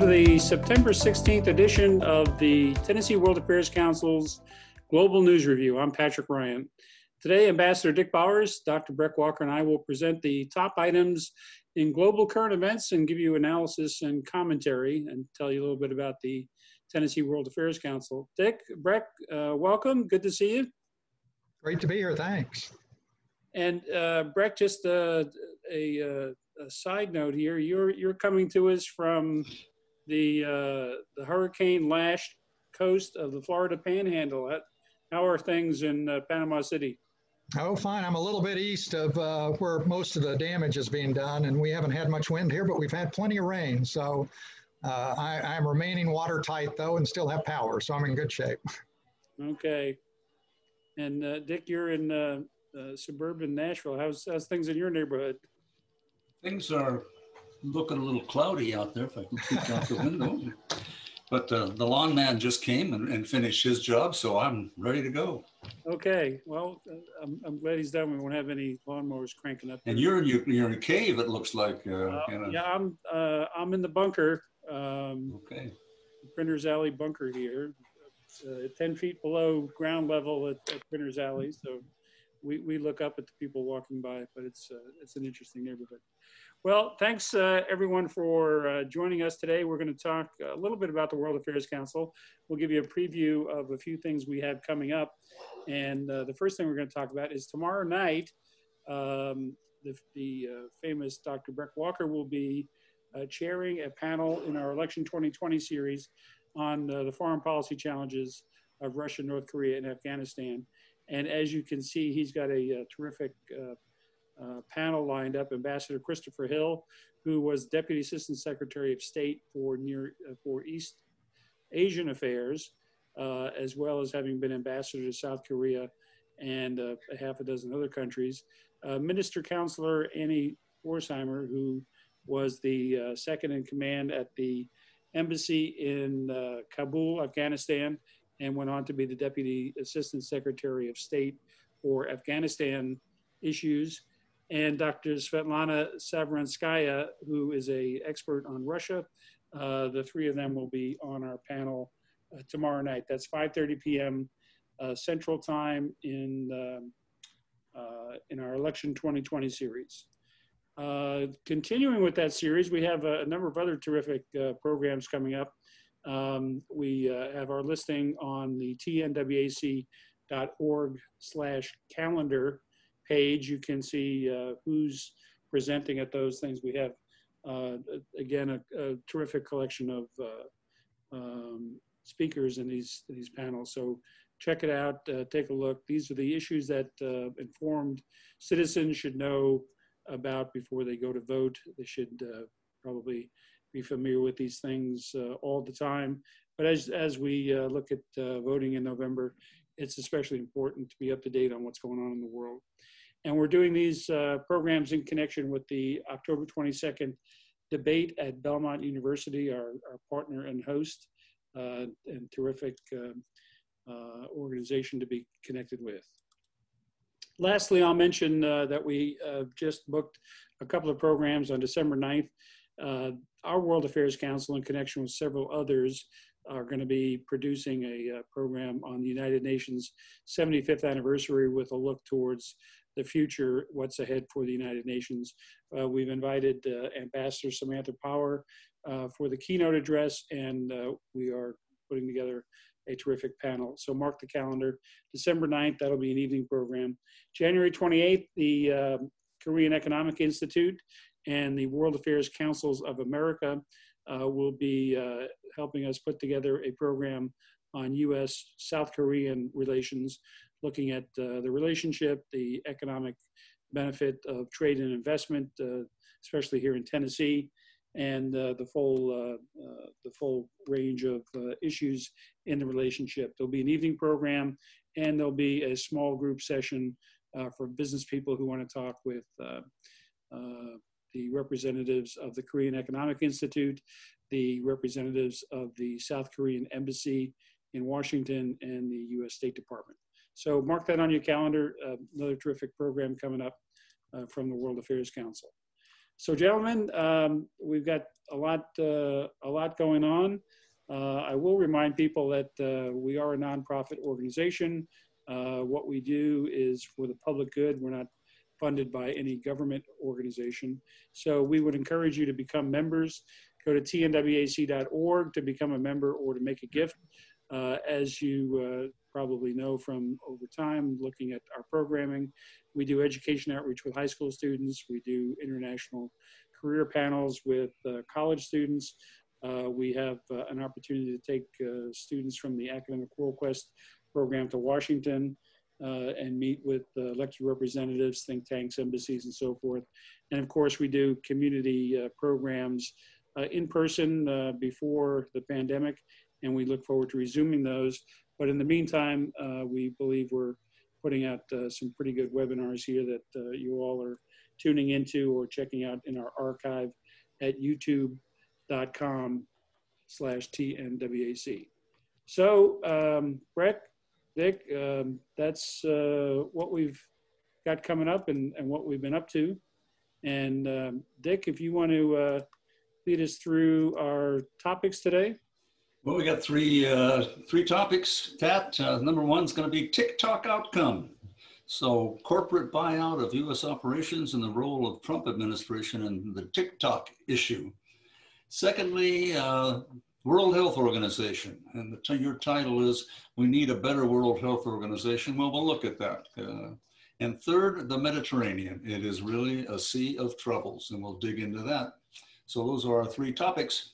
to the September 16th edition of the Tennessee World Affairs Council's Global News Review. I'm Patrick Ryan. Today, Ambassador Dick Bowers, Dr. Breck Walker, and I will present the top items in global current events and give you analysis and commentary and tell you a little bit about the Tennessee World Affairs Council. Dick, Breck, uh, welcome. Good to see you. Great to be here. Thanks. And uh, Breck, just uh, a, a, a, side note here. You're you're coming to us from the uh, the hurricane lashed coast of the Florida Panhandle. How are things in uh, Panama City? Oh, fine. I'm a little bit east of uh, where most of the damage is being done, and we haven't had much wind here, but we've had plenty of rain. So uh, I, am remaining watertight though, and still have power, so I'm in good shape. Okay. And uh, Dick, you're in uh, uh, suburban Nashville. How's, how's things in your neighborhood? Things are looking a little cloudy out there if I can peek out the window. But uh, the long man just came and, and, finished his job, so I'm ready to go. Okay, well, uh, I'm, I'm glad he's done. We won't have any lawnmowers cranking up. And you're in your, you're in a cave. It looks like. Uh, uh yeah, I'm uh, I'm in the bunker. Um, okay. Printer's Alley bunker here, uh, 10 feet below ground level at, at Printer's Alley. So we, we look up at the people walking by, but it's it's an interesting neighborhood. Well, thanks uh, everyone for uh, joining us today. We're going to talk a little bit about the World Affairs Council. We'll give you a preview of a few things we have coming up. And uh, the first thing we're going to talk about is tomorrow night, um, the, the uh, famous Dr. Breck Walker will be uh, chairing a panel in our Election 2020 series on uh, the foreign policy challenges of Russia, North Korea, and Afghanistan. And as you can see, he's got a, a terrific uh, panel lined up Ambassador Christopher Hill, who was Deputy Assistant Secretary of State for near uh, for East Asian Affairs, uh, as well as having been ambassador to South Korea and uh, a half a dozen other countries. Uh, Minister Counselor Annie Pforzheimer, who was the second in command at the embassy in Kabul, Afghanistan, and went on to be the Deputy Assistant Secretary of State for Afghanistan issues and Dr. Svetlana Savranskaya, who is a expert on Russia. Uh, the three of them will be on our panel uh, tomorrow night. That's 5:30 p.m. Uh, Central Time in um, uh, in our Election 2020 series. Uh, continuing with that series, we have a, a number of other terrific uh, programs coming up. Um, we have our listing on the tnwac.org/calendar page, you can see uh, who's presenting at those things. We have, uh, again, a, a, terrific collection of uh, um, speakers in these, these panels. So check it out, uh, take a look. These are the issues that uh, informed citizens should know about before they go to vote. They should uh, probably be familiar with these things all the time. But as, as we look at voting in November, it's especially important to be up to date on what's going on in the world. And we're doing these uh, programs in connection with the October 22nd debate at Belmont University, our, our partner and host, uh, and terrific um, uh, organization to be connected with. Lastly, I'll mention uh, that we uh, just booked a couple of programs on December 9th. Uh, our World Affairs Council, in connection with several others, are going to be producing a program on the United Nations 75th anniversary with a look towards the future, what's ahead for the United Nations. Uh, we've invited uh, Ambassador Samantha Power uh, for the keynote address, and uh, we are putting together a terrific panel. So mark the calendar. December 9th, that'll be an evening program. January 28th, the um, Korean Economic Institute and the World Affairs Councils of America uh, will be uh, helping us put together a program on U.S. South Korean relations looking at uh, the relationship, the economic benefit of trade and investment, uh, especially here in Tennessee, and uh, the full uh, uh, the full range of uh, issues in the relationship. There'll be an evening program, and there'll be a small group session for business people who want to talk with the representatives of the Korean Economic Institute, the representatives of the South Korean Embassy in Washington, and the U.S. State Department. So mark that on your calendar. Uh, another terrific program coming up uh, from the World Affairs Council. so, gentlemen, um, we've got a lot, uh, a lot going on. Uh, I will remind people that uh, we are a nonprofit organization. What we do is for the public good. We're not funded by any government organization. So we would encourage you to become members. Go to tnwac.org to become a member or to make a gift. Uh, as you probably know from over time, looking at our programming, we do education outreach with high school students. We do international career panels with uh, college students. Uh, we have uh, an opportunity to take uh, students from the Academic World Quest program to Washington uh, and meet with elected representatives, think tanks, embassies, and so forth. And of course, we do community programs in person before the pandemic, and we look forward to resuming those. But in the meantime, we believe we're putting out uh, some pretty good webinars here that uh, you all are tuning into or checking out in our archive at youtube.com slash TNWAC. So, um, Dick, um, that's uh, what we've got coming up and, and what we've been up to. And um, Dick, if you want to uh, lead us through our topics today. Well, we got three uh, three topics. Pat, uh, number one is going to be TikTok outcome. So, corporate buyout of U.S. operations and the role of Trump administration in the TikTok issue. Secondly, uh, World Health Organization, and the, your title is "We Need a Better World Health Organization." Well, we'll look at that. Uh, and third, the Mediterranean. It is really a sea of troubles, and we'll dig into that. So, those are our three topics.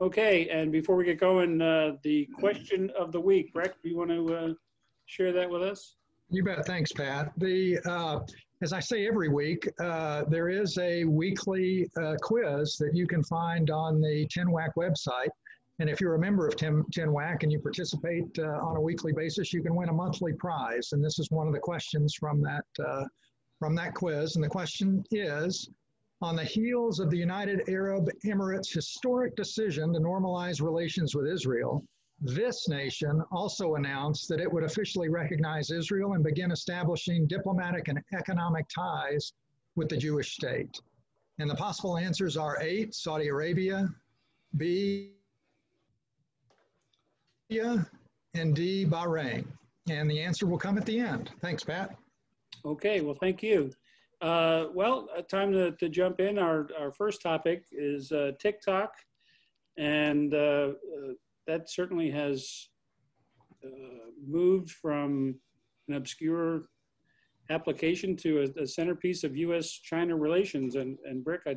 Okay, and before we get going, uh, the question of the week, Breck, do you want to uh, share that with us? You bet. Thanks, Pat. The uh, as I say every week, uh, there is a weekly uh, quiz that you can find on the TINWAC website. And if you're a member of Tin, TINWAC and you participate uh, on a weekly basis, you can win a monthly prize. And this is one of the questions from that from that quiz. And the question is, on the heels of the United Arab Emirates' historic decision to normalize relations with Israel, this nation also announced that it would officially recognize Israel and begin establishing diplomatic and economic ties with the Jewish state. And the possible answers are eight, Saudi Arabia, B, and D, Bahrain. And the answer will come at the end. Thanks, Pat. Okay, well, thank you. Uh, well, uh, time to, to jump in. Our, our first topic is uh, TikTok. And uh, uh, that certainly has uh, moved from an obscure application to a, a centerpiece of U.S.-China relations. And, and Breck, I,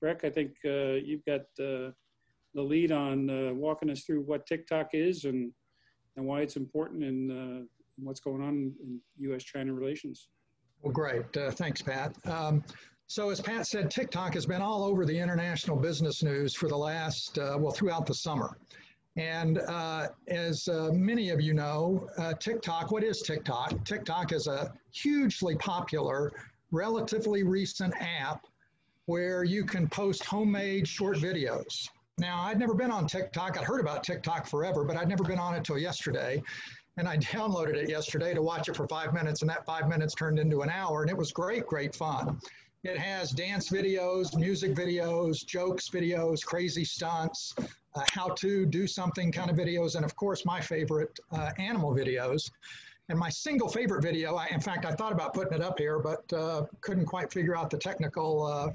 Breck, I think you've got the lead on walking us through what TikTok is and, and why it's important and what's going on in U.S.-China relations. Well, great. Uh, thanks, Pat. Um, so as Pat said, TikTok has been all over the international business news for the last, uh, well, throughout the summer. And uh, as uh, many of you know, uh, TikTok, what is TikTok? TikTok is a hugely popular, relatively recent app where you can post homemade short videos. Now, I'd never been on TikTok. I'd heard about TikTok forever, but I'd never been on it till yesterday and I downloaded it yesterday to watch it for five minutes, and that five minutes turned into an hour, and it was great, great fun. It has dance videos, music videos, jokes videos, crazy stunts, uh, how to do something kind of videos, and of course, my favorite, uh, animal videos. And my single favorite video, I, in fact, I thought about putting it up here, but uh, couldn't quite figure out the technical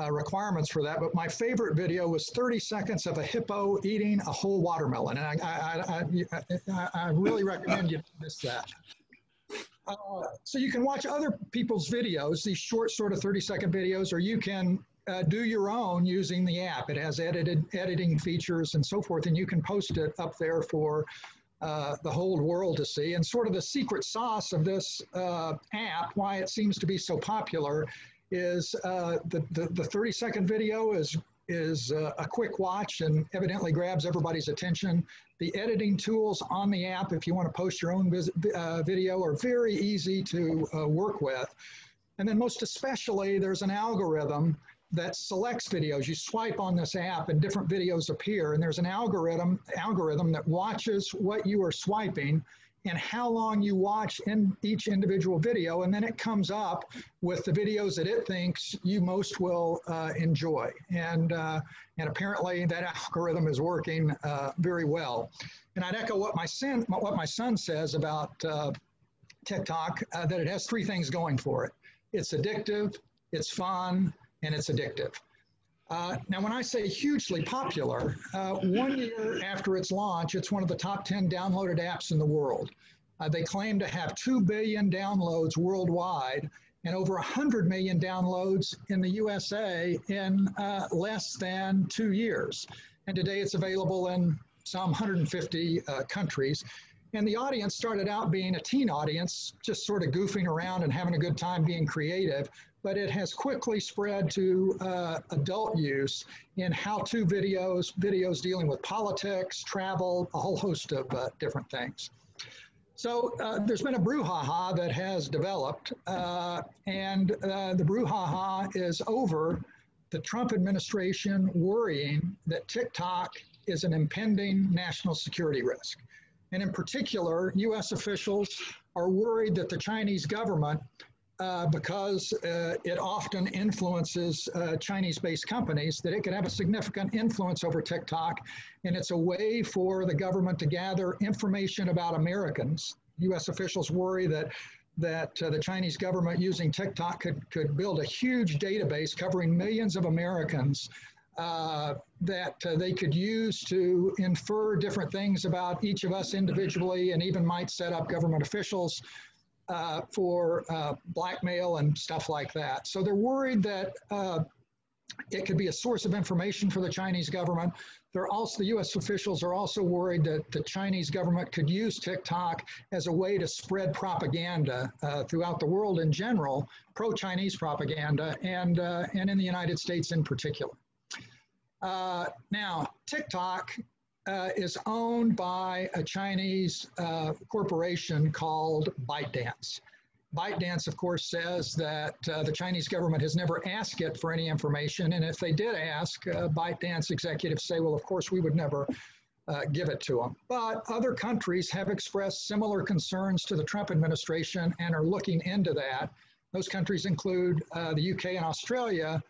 uh, requirements for that, but my favorite video was 30 seconds of a hippo eating a whole watermelon. And I, I, I, I really recommend you miss that. Uh, so you can watch other people's videos, these short sort of 30 second videos, or you can uh, do your own using the app. It has edited editing features and so forth, and you can post it up there for uh, the whole world to see. And sort of the secret sauce of this uh, app, why it seems to be so popular, is uh, the, the, the 30 second video is is uh, a quick watch and evidently grabs everybody's attention. The editing tools on the app, if you want to post your own uh, video, are very easy to uh, work with. And then most especially, there's an algorithm that selects videos. You swipe on this app and different videos appear, and there's an algorithm, algorithm that watches what you are swiping and how long you watch in each individual video, and then it comes up with the videos that it thinks you most will uh, enjoy. And, uh, and apparently that algorithm is working uh, very well. And I'd echo what my, son, what my son says about uh, TikTok, uh, that it has three things going for it. It's addictive, it's fun, and it's addictive. Uh, now, when I say hugely popular, uh, one year after its launch, it's one of the top 10 downloaded apps in the world. Uh, they claim to have 2 billion downloads worldwide and over 100 million downloads in the USA in uh, less than two years. And today it's available in some 150 uh, countries. And the audience started out being a teen audience, just sort of goofing around and having a good time being creative but it has quickly spread to uh, adult use in how-to videos, videos dealing with politics, travel, a whole host of uh, different things. So uh, there's been a brouhaha that has developed, uh, and uh, the brouhaha is over the Trump administration worrying that TikTok is an impending national security risk. And in particular, US officials are worried that the Chinese government uh, because uh, it often influences uh, Chinese based companies, that it could have a significant influence over TikTok. And it's a way for the government to gather information about Americans. US officials worry that. That uh, the Chinese government using TikTok could, could build a huge database covering millions of Americans uh, that they could use to infer different things about each of us individually and even might set up government officials uh, for uh, blackmail and stuff like that. So they're worried that uh, it could be a source of information for the Chinese government. They're also, the US officials are also worried that the Chinese government could use TikTok as a way to spread propaganda uh, throughout the world in general, pro-Chinese propaganda, and, uh, and in the United States in particular. Uh, now, TikTok uh, is owned by a Chinese uh, corporation called ByteDance. ByteDance, of course, says that uh, the Chinese government has never asked it for any information. And if they did ask, uh, ByteDance executives say, well, of course, we would never uh, give it to them. But other countries have expressed similar concerns to the Trump administration and are looking into that. Those countries include uh, the UK and Australia,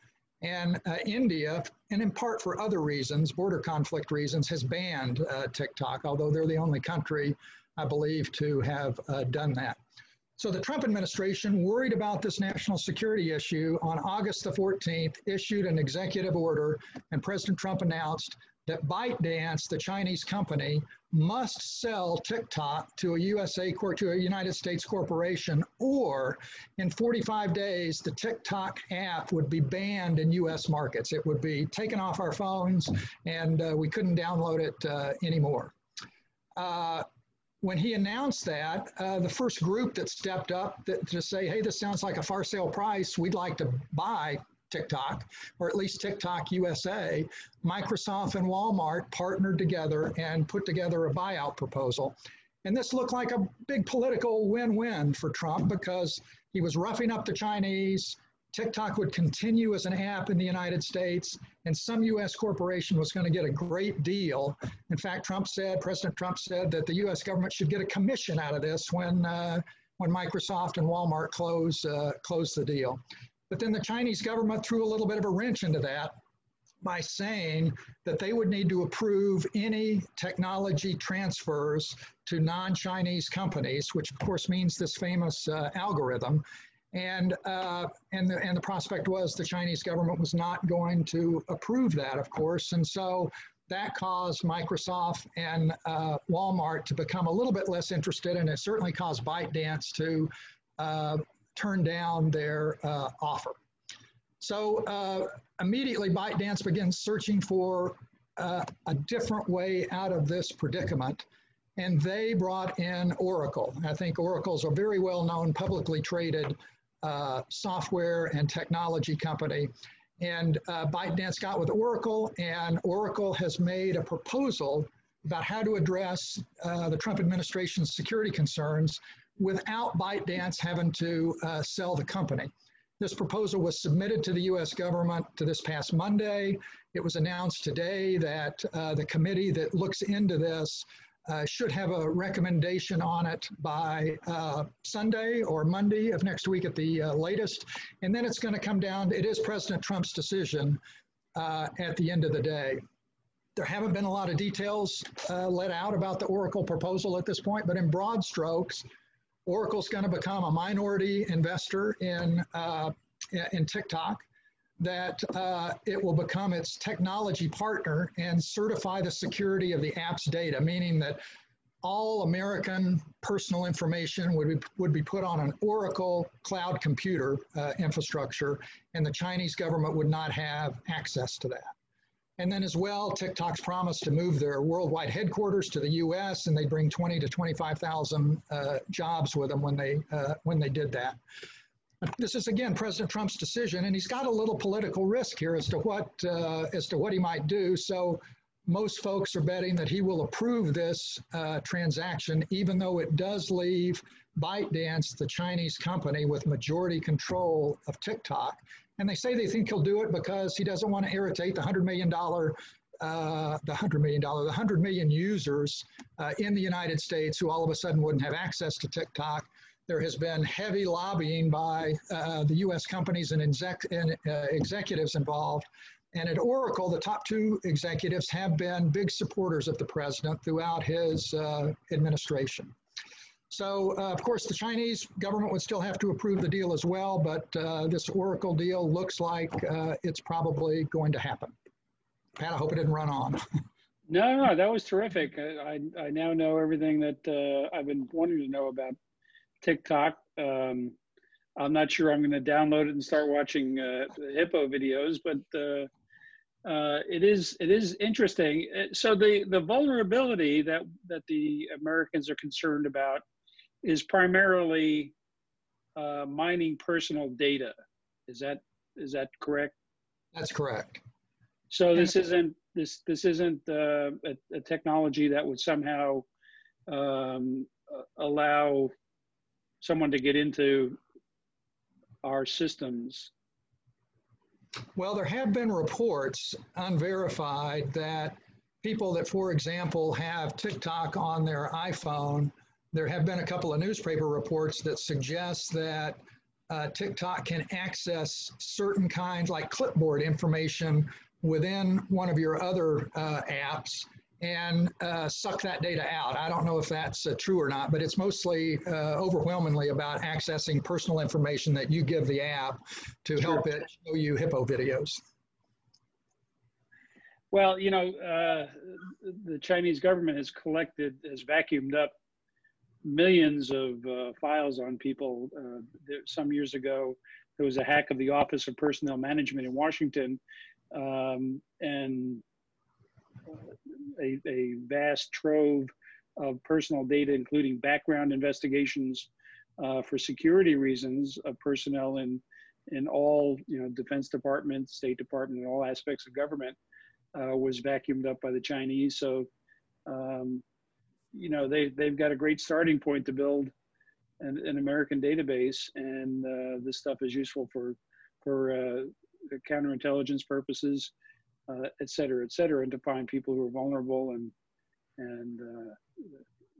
and uh, India, and in part for other reasons, border conflict reasons, has banned uh, TikTok, although they're the only country, I believe, to have uh, done that. So the Trump administration, worried about this national security issue, on August the 14th, issued an executive order, and President Trump announced that ByteDance, the Chinese company, must sell TikTok to a USA court to a United States corporation, or in 45 days, the TikTok app would be banned in US markets. It would be taken off our phones and uh, we couldn't download it uh, anymore. Uh, when he announced that, uh, the first group that stepped up that, to say, hey, this sounds like a far sale price, we'd like to buy TikTok, or at least TikTok USA, Microsoft and Walmart partnered together and put together a buyout proposal. And this looked like a big political win win for Trump because he was roughing up the Chinese. TikTok would continue as an app in the United States, and some US corporation was going to get a great deal. In fact, Trump said, President Trump said that the US government should get a commission out of this when, uh, when Microsoft and Walmart close, uh, close the deal. But then the Chinese government threw a little bit of a wrench into that by saying that they would need to approve any technology transfers to non-Chinese companies, which of course means this famous uh, algorithm. And, uh, and, the, and the prospect was the Chinese government was not going to approve that, of course. And so that caused Microsoft and uh, Walmart to become a little bit less interested, and it certainly caused ByteDance to uh, turn down their uh, offer. So uh, immediately ByteDance begins searching for uh, a different way out of this predicament. And they brought in Oracle. I think Oracle is a very well-known publicly traded uh, software and technology company. And uh, ByteDance got with Oracle, and Oracle has made a proposal about how to address uh, the Trump administration's security concerns without ByteDance having to uh, sell the company. This proposal was submitted to the US government to this past Monday. It was announced today that uh, the committee that looks into this uh, should have a recommendation on it by uh, Sunday or Monday of next week at the uh, latest. And then it's going to come down, it is President Trump's decision uh, at the end of the day. There haven't been a lot of details uh, let out about the Oracle proposal at this point, but in broad strokes, Oracle's going to become a minority investor in, uh, in TikTok that uh, it will become its technology partner and certify the security of the app's data, meaning that all American personal information would be, would be put on an Oracle cloud computer uh, infrastructure, and the Chinese government would not have access to that. And then as well, TikTok's promised to move their worldwide headquarters to the U.S. and they bring 20 to 25,000 uh, jobs with them when they uh, when they did that. This is again President Trump's decision, and he's got a little political risk here as to what uh, as to what he might do. So most folks are betting that he will approve this uh, transaction, even though it does leave ByteDance, the Chinese company, with majority control of TikTok. And they say they think he'll do it because he doesn't want to irritate the $100 million, uh, the $100 million, the 100 million users uh, in the United States who all of a sudden wouldn't have access to TikTok. There has been heavy lobbying by uh, the US companies and, exec and uh, executives involved. And at Oracle, the top two executives have been big supporters of the president throughout his uh, administration. So, uh, of course, the Chinese government would still have to approve the deal as well, but uh, this Oracle deal looks like uh, it's probably going to happen. Pat, I hope it didn't run on. no, no, that was terrific. I, I, I now know everything that uh, I've been wanting to know about TikTok. Um, I'm not sure I'm going to download it and start watching uh, hippo videos, but uh, it is it is interesting. So the the vulnerability that that the Americans are concerned about is primarily uh, mining personal data. Is that is that correct? That's correct. So this isn't this this isn't uh, a, a, technology that would somehow um, allow someone to get into our systems. Well, there have been reports, unverified, that people that, for example, have TikTok on their iPhone there have been a couple of newspaper reports that suggest that uh, TikTok can access certain kinds like clipboard information within one of your other uh, apps and uh, suck that data out. I don't know if that's uh, true or not, but it's mostly uh, overwhelmingly about accessing personal information that you give the app to sure. help it show you hippo videos. Well, you know, uh, the Chinese government has collected, has vacuumed up millions of uh, files on people. Uh, there, some years ago, there was a hack of the Office of Personnel Management in Washington, um, and a, a, vast trove of personal data, including background investigations uh, for security reasons of personnel in in all you know Defense Department, State Department, and all aspects of government, uh, was vacuumed up by the Chinese. So. Um, you know they they've got a great starting point to build an, an American database, and uh, this stuff is useful for for uh, counterintelligence purposes, uh, et cetera, et cetera, and to find people who are vulnerable and and uh,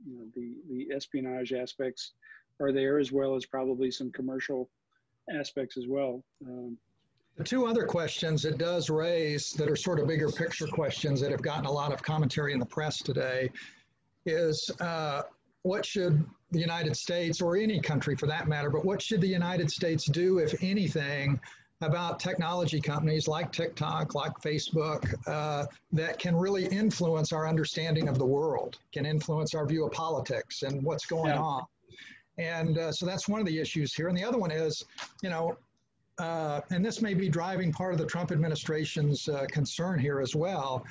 you know the the espionage aspects are there as well as probably some commercial aspects as well. Um, the two other questions it does raise that are sort of bigger picture questions that have gotten a lot of commentary in the press today is uh, what should the United States, or any country for that matter, but what should the United States do, if anything, about technology companies like TikTok, like Facebook, uh, that can really influence our understanding of the world, can influence our view of politics and what's going yeah. on. And uh, so that's one of the issues here. And the other one is, you know, uh, and this may be driving part of the Trump administration's uh, concern here as well,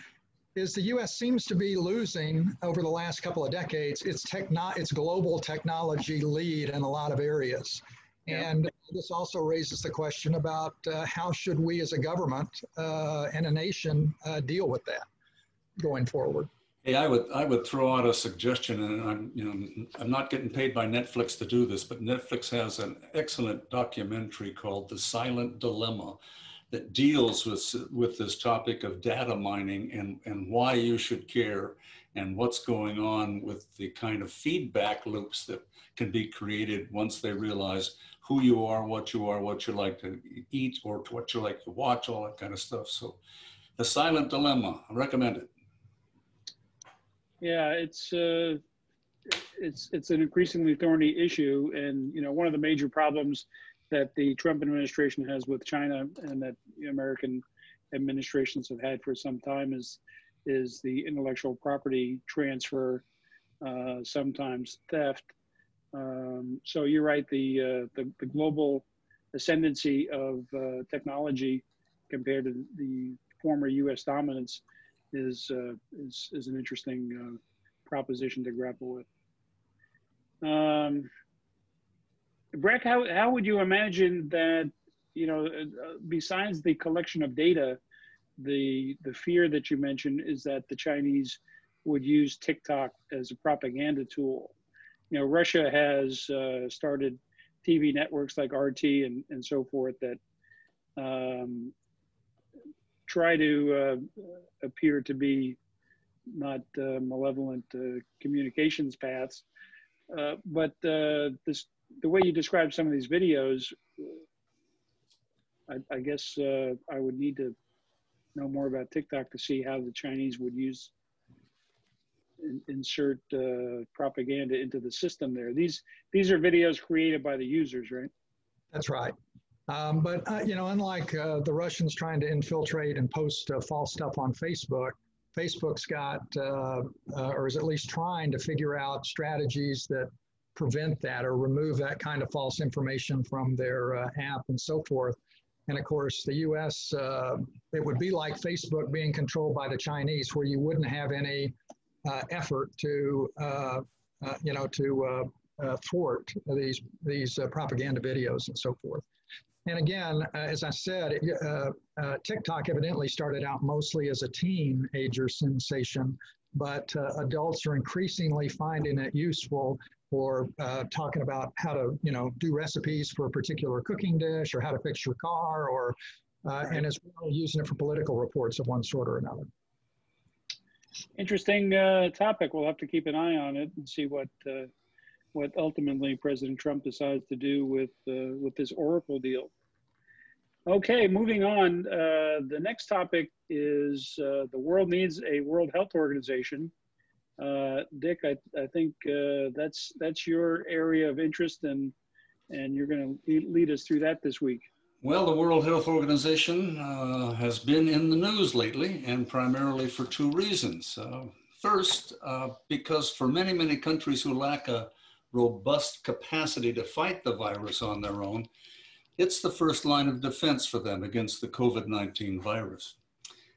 is the U.S. seems to be losing over the last couple of decades its techno- its global technology lead in a lot of areas. Yeah. And this also raises the question about uh, how should we as a government uh, and a nation uh, deal with that going forward. Hey, I would I would throw out a suggestion, and I'm you know I'm not getting paid by Netflix to do this, but Netflix has an excellent documentary called The Silent Dilemma that deals with, with this topic of data mining and, and why you should care and what's going on with the kind of feedback loops that can be created once they realize who you are, what you are, what you like to eat, or what you like to watch, all that kind of stuff. So, The Silent Dilemma, I recommend it. Yeah, it's uh, it's it's an increasingly thorny issue, and you know one of the major problems that the Trump administration has with China and that American administrations have had for some time is is the intellectual property transfer, uh, sometimes theft. Um, so you're right. The, uh, the, the global ascendancy of uh, technology compared to the former U.S. dominance is uh, is, is an interesting uh, proposition to grapple with. Um, Breck, how how would you imagine that? You know, uh, besides the collection of data the the fear that you mentioned is that the Chinese would use TikTok as a propaganda tool. You know, Russia has uh, started TV networks like RT and, and so forth that um, try to uh, appear to be not uh, malevolent uh, communications paths. Uh, but uh, this, the way you describe some of these videos, I, I guess I would need to know more about TikTok to see how the Chinese would use in, insert uh, propaganda into the system there. These these are videos created by the users, right? That's right. Um, but uh, you know, unlike uh, the Russians trying to infiltrate and post uh, false stuff on Facebook, Facebook's got, uh, uh, or is at least trying to figure out strategies that prevent that or remove that kind of false information from their app and so forth. And of course, the US, uh, it would be like Facebook being controlled by the Chinese, where you wouldn't have any uh, effort to, uh, uh you know, to uh, uh, thwart these, these propaganda videos and so forth. And again, as I said, TikTok evidently started out mostly as a teenager sensation, but adults are increasingly finding it useful or uh, talking about how to, you know, do recipes for a particular cooking dish or how to fix your car or, uh, and as well using it for political reports of one sort or another. Interesting uh, topic. We'll have to keep an eye on it and see what uh, what ultimately President Trump decides to do with uh, with this Oracle deal. Okay, moving on. Uh, the next topic is the world needs a World Health Organization uh, Dick, I, I think uh, that's that's your area of interest, and and you're going to lead us through that this week. Well, the World Health Organization uh, has been in the news lately, and primarily for two reasons. Uh, first, uh, because for many many countries who lack a robust capacity to fight the virus on their own, it's the first line of defense for them against the COVID 19 virus.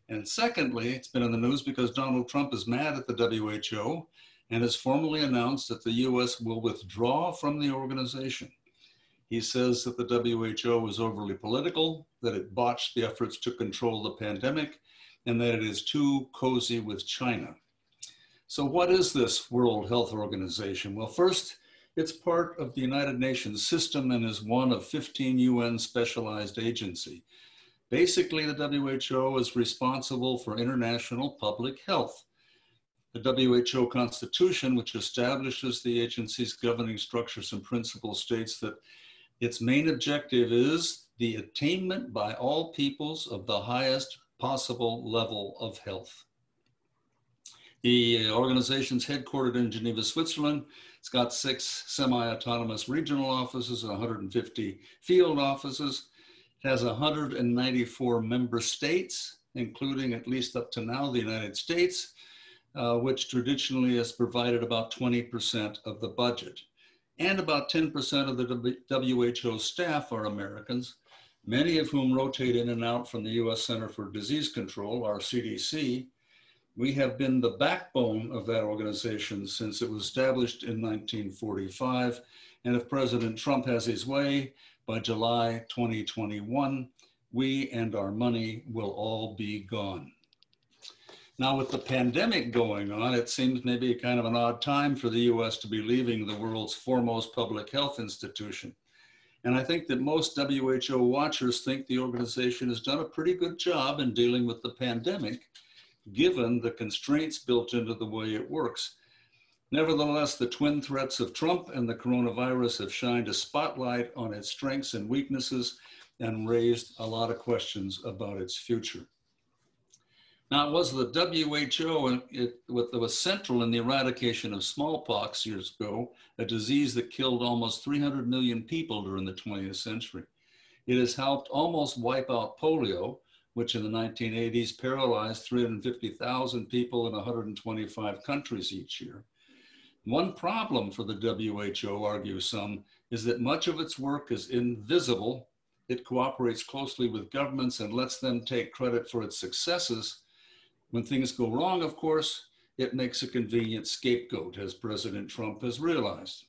And secondly, it's been in the news because Donald Trump is mad at the WHO and has formally announced that the US will withdraw from the organization. He says that the WHO is overly political, that it botched the efforts to control the pandemic, and that it is too cozy with China. So, what is this World Health Organization? Well, first, it's part of the United Nations system and is one of 15 UN specialized agencies. Basically, the WHO is responsible for international public health. The WHO Constitution, which establishes the agency's governing structures and principles, states that its main objective is the attainment by all peoples of the highest possible level of health. The organization's headquartered in Geneva, Switzerland. It's got six semi autonomous regional offices and 150 field offices. Has 194 member states, including at least up to now the United States, uh, which traditionally has provided about 20% of the budget. And about 10% of the WHO staff are Americans, many of whom rotate in and out from the US Center for Disease Control, our CDC. We have been the backbone of that organization since it was established in 1945. And if President Trump has his way, by July 2021, we and our money will all be gone. Now, with the pandemic going on, it seems maybe kind of an odd time for the US to be leaving the world's foremost public health institution. And I think that most WHO watchers think the organization has done a pretty good job in dealing with the pandemic, given the constraints built into the way it works. Nevertheless, the twin threats of Trump and the coronavirus have shined a spotlight on its strengths and weaknesses and raised a lot of questions about its future. Now, it was the WHO it, that was central in the eradication of smallpox years ago, a disease that killed almost 300 million people during the 20th century. It has helped almost wipe out polio, which in the 1980s paralyzed 350,000 people in 125 countries each year. One problem for the WHO, argue some, is that much of its work is invisible. It cooperates closely with governments and lets them take credit for its successes. When things go wrong, of course, it makes a convenient scapegoat, as President Trump has realized.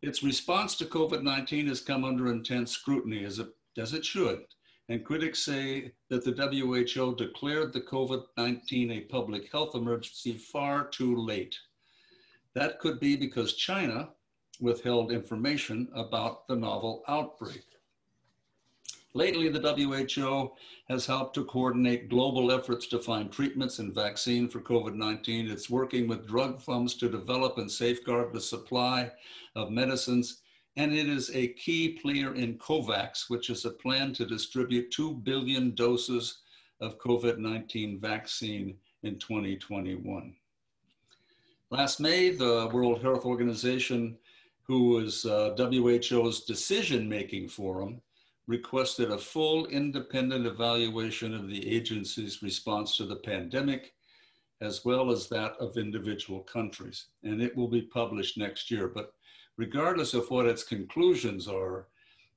Its response to COVID 19 has come under intense scrutiny, as it, as it should. And critics say that the WHO declared the COVID 19 a public health emergency far too late. That could be because China withheld information about the novel outbreak. Lately, the WHO has helped to coordinate global efforts to find treatments and vaccine for COVID-19. It's working with drug funds to develop and safeguard the supply of medicines. And it is a key player in COVAX, which is a plan to distribute 2 billion doses of COVID-19 vaccine in 2021. Last May, the World Health Organization, who is uh, WHO's decision-making forum, requested a full independent evaluation of the agency's response to the pandemic, as well as that of individual countries. And it will be published next year. But regardless of what its conclusions are,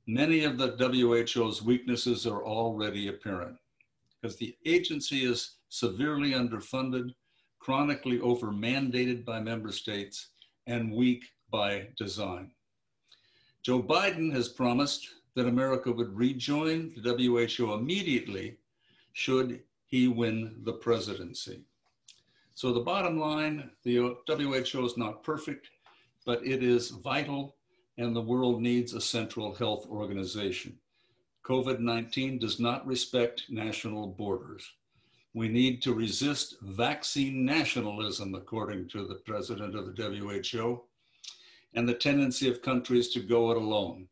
many of the WHO's weaknesses are already apparent because the agency is severely underfunded, chronically over mandated by member states, and weak by design. Joe Biden has promised that America would rejoin the WHO immediately should he win the presidency. So the bottom line, the WHO is not perfect, but it is vital and the world needs a central health organization. COVID-19 does not respect national borders. We need to resist vaccine nationalism, according to the president of the WHO, and the tendency of countries to go it alone.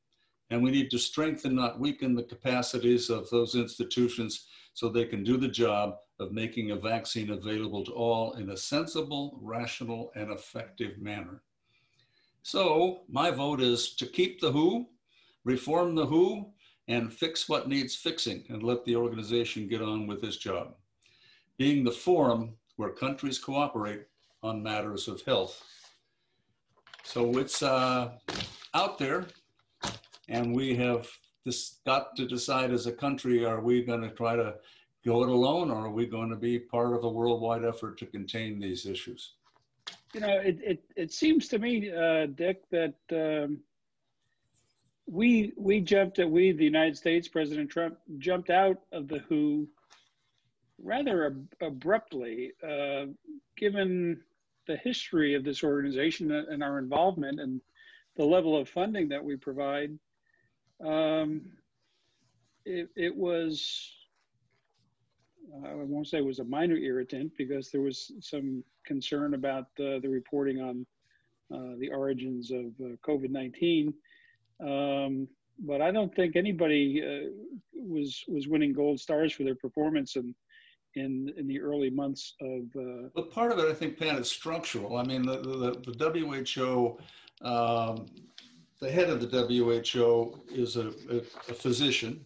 And we need to strengthen, not weaken, the capacities of those institutions so they can do the job of making a vaccine available to all in a sensible, rational, and effective manner. So, my vote is to keep the WHO, reform the WHO, and fix what needs fixing and let the organization get on with its job being the forum where countries cooperate on matters of health. So it's uh, out there, and we have this got to decide as a country are we going to try to go it alone, or are we going to be part of a worldwide effort to contain these issues? You know, it, it, it seems to me, uh, Dick, that um, we we jumped at we the United States, President Trump jumped out of the WHO rather ab- abruptly, uh, given the history of this organization and our involvement and the level of funding that we provide. Um, it, it, was, I won't say it was a minor irritant because there was some concern about uh, the reporting on uh, the origins of uh, COVID 19. Um, but I don't think anybody uh, was was winning gold stars for their performance and in in the early months of. Uh, but part of it, I think, Pat, is structural. I mean, the the, the WHO. Um, the head of the WHO is a, a, a physician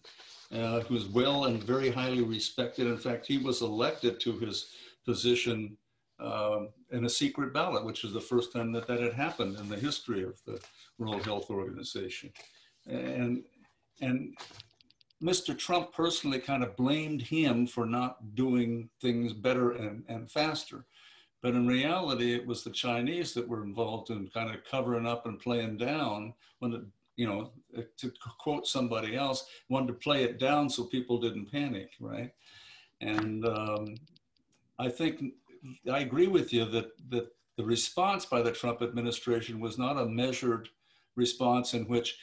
uh, who's well and very highly respected. In fact, he was elected to his position um, in a secret ballot, which is the first time that that had happened in the history of the World Health Organization. And, and Mr. Trump personally kind of blamed him for not doing things better and, and faster. But in reality, it was the Chinese that were involved in kind of covering up and playing down when it, you know, to quote somebody else, wanted to play it down so people didn't panic, right? And um, I think I agree with you that, that the response by the Trump administration was not a measured response in which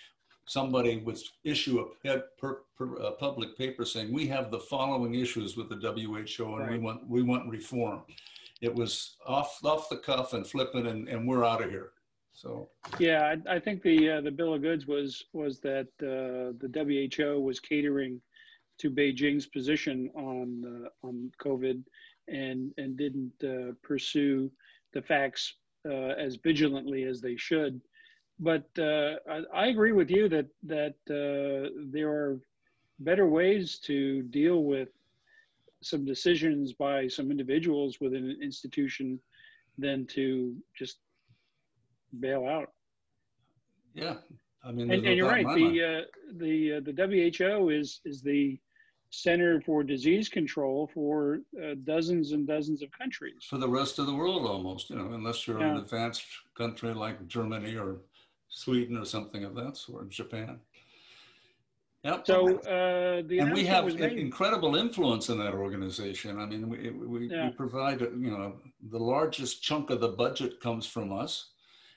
somebody would issue a, pe- per, per, a public paper saying we have the following issues with the WHO and we want we want reform. It was off off the cuff and flipping and, and we're out of here. So Yeah, I, I think the uh, the bill of goods was was that uh, the WHO was catering to Beijing's position on uh, on COVID, and and didn't uh, pursue the facts uh, as vigilantly as they should. But uh, I, I agree with you that that uh, there are better ways to deal with some decisions by some individuals within an institution than to just bail out. yeah, I mean, And, and you're right. mind. The uh, the uh, the WHO is is the Center for Disease Control for uh, dozens and dozens of countries. for the rest of the world almost, you know, unless you're an advanced country like Germany or Sweden or something of that sort, Japan. Yep. So uh, the and we have incredible influence in that organization. I mean, we, we, Yeah. we provide, you know, the largest chunk of the budget comes from us.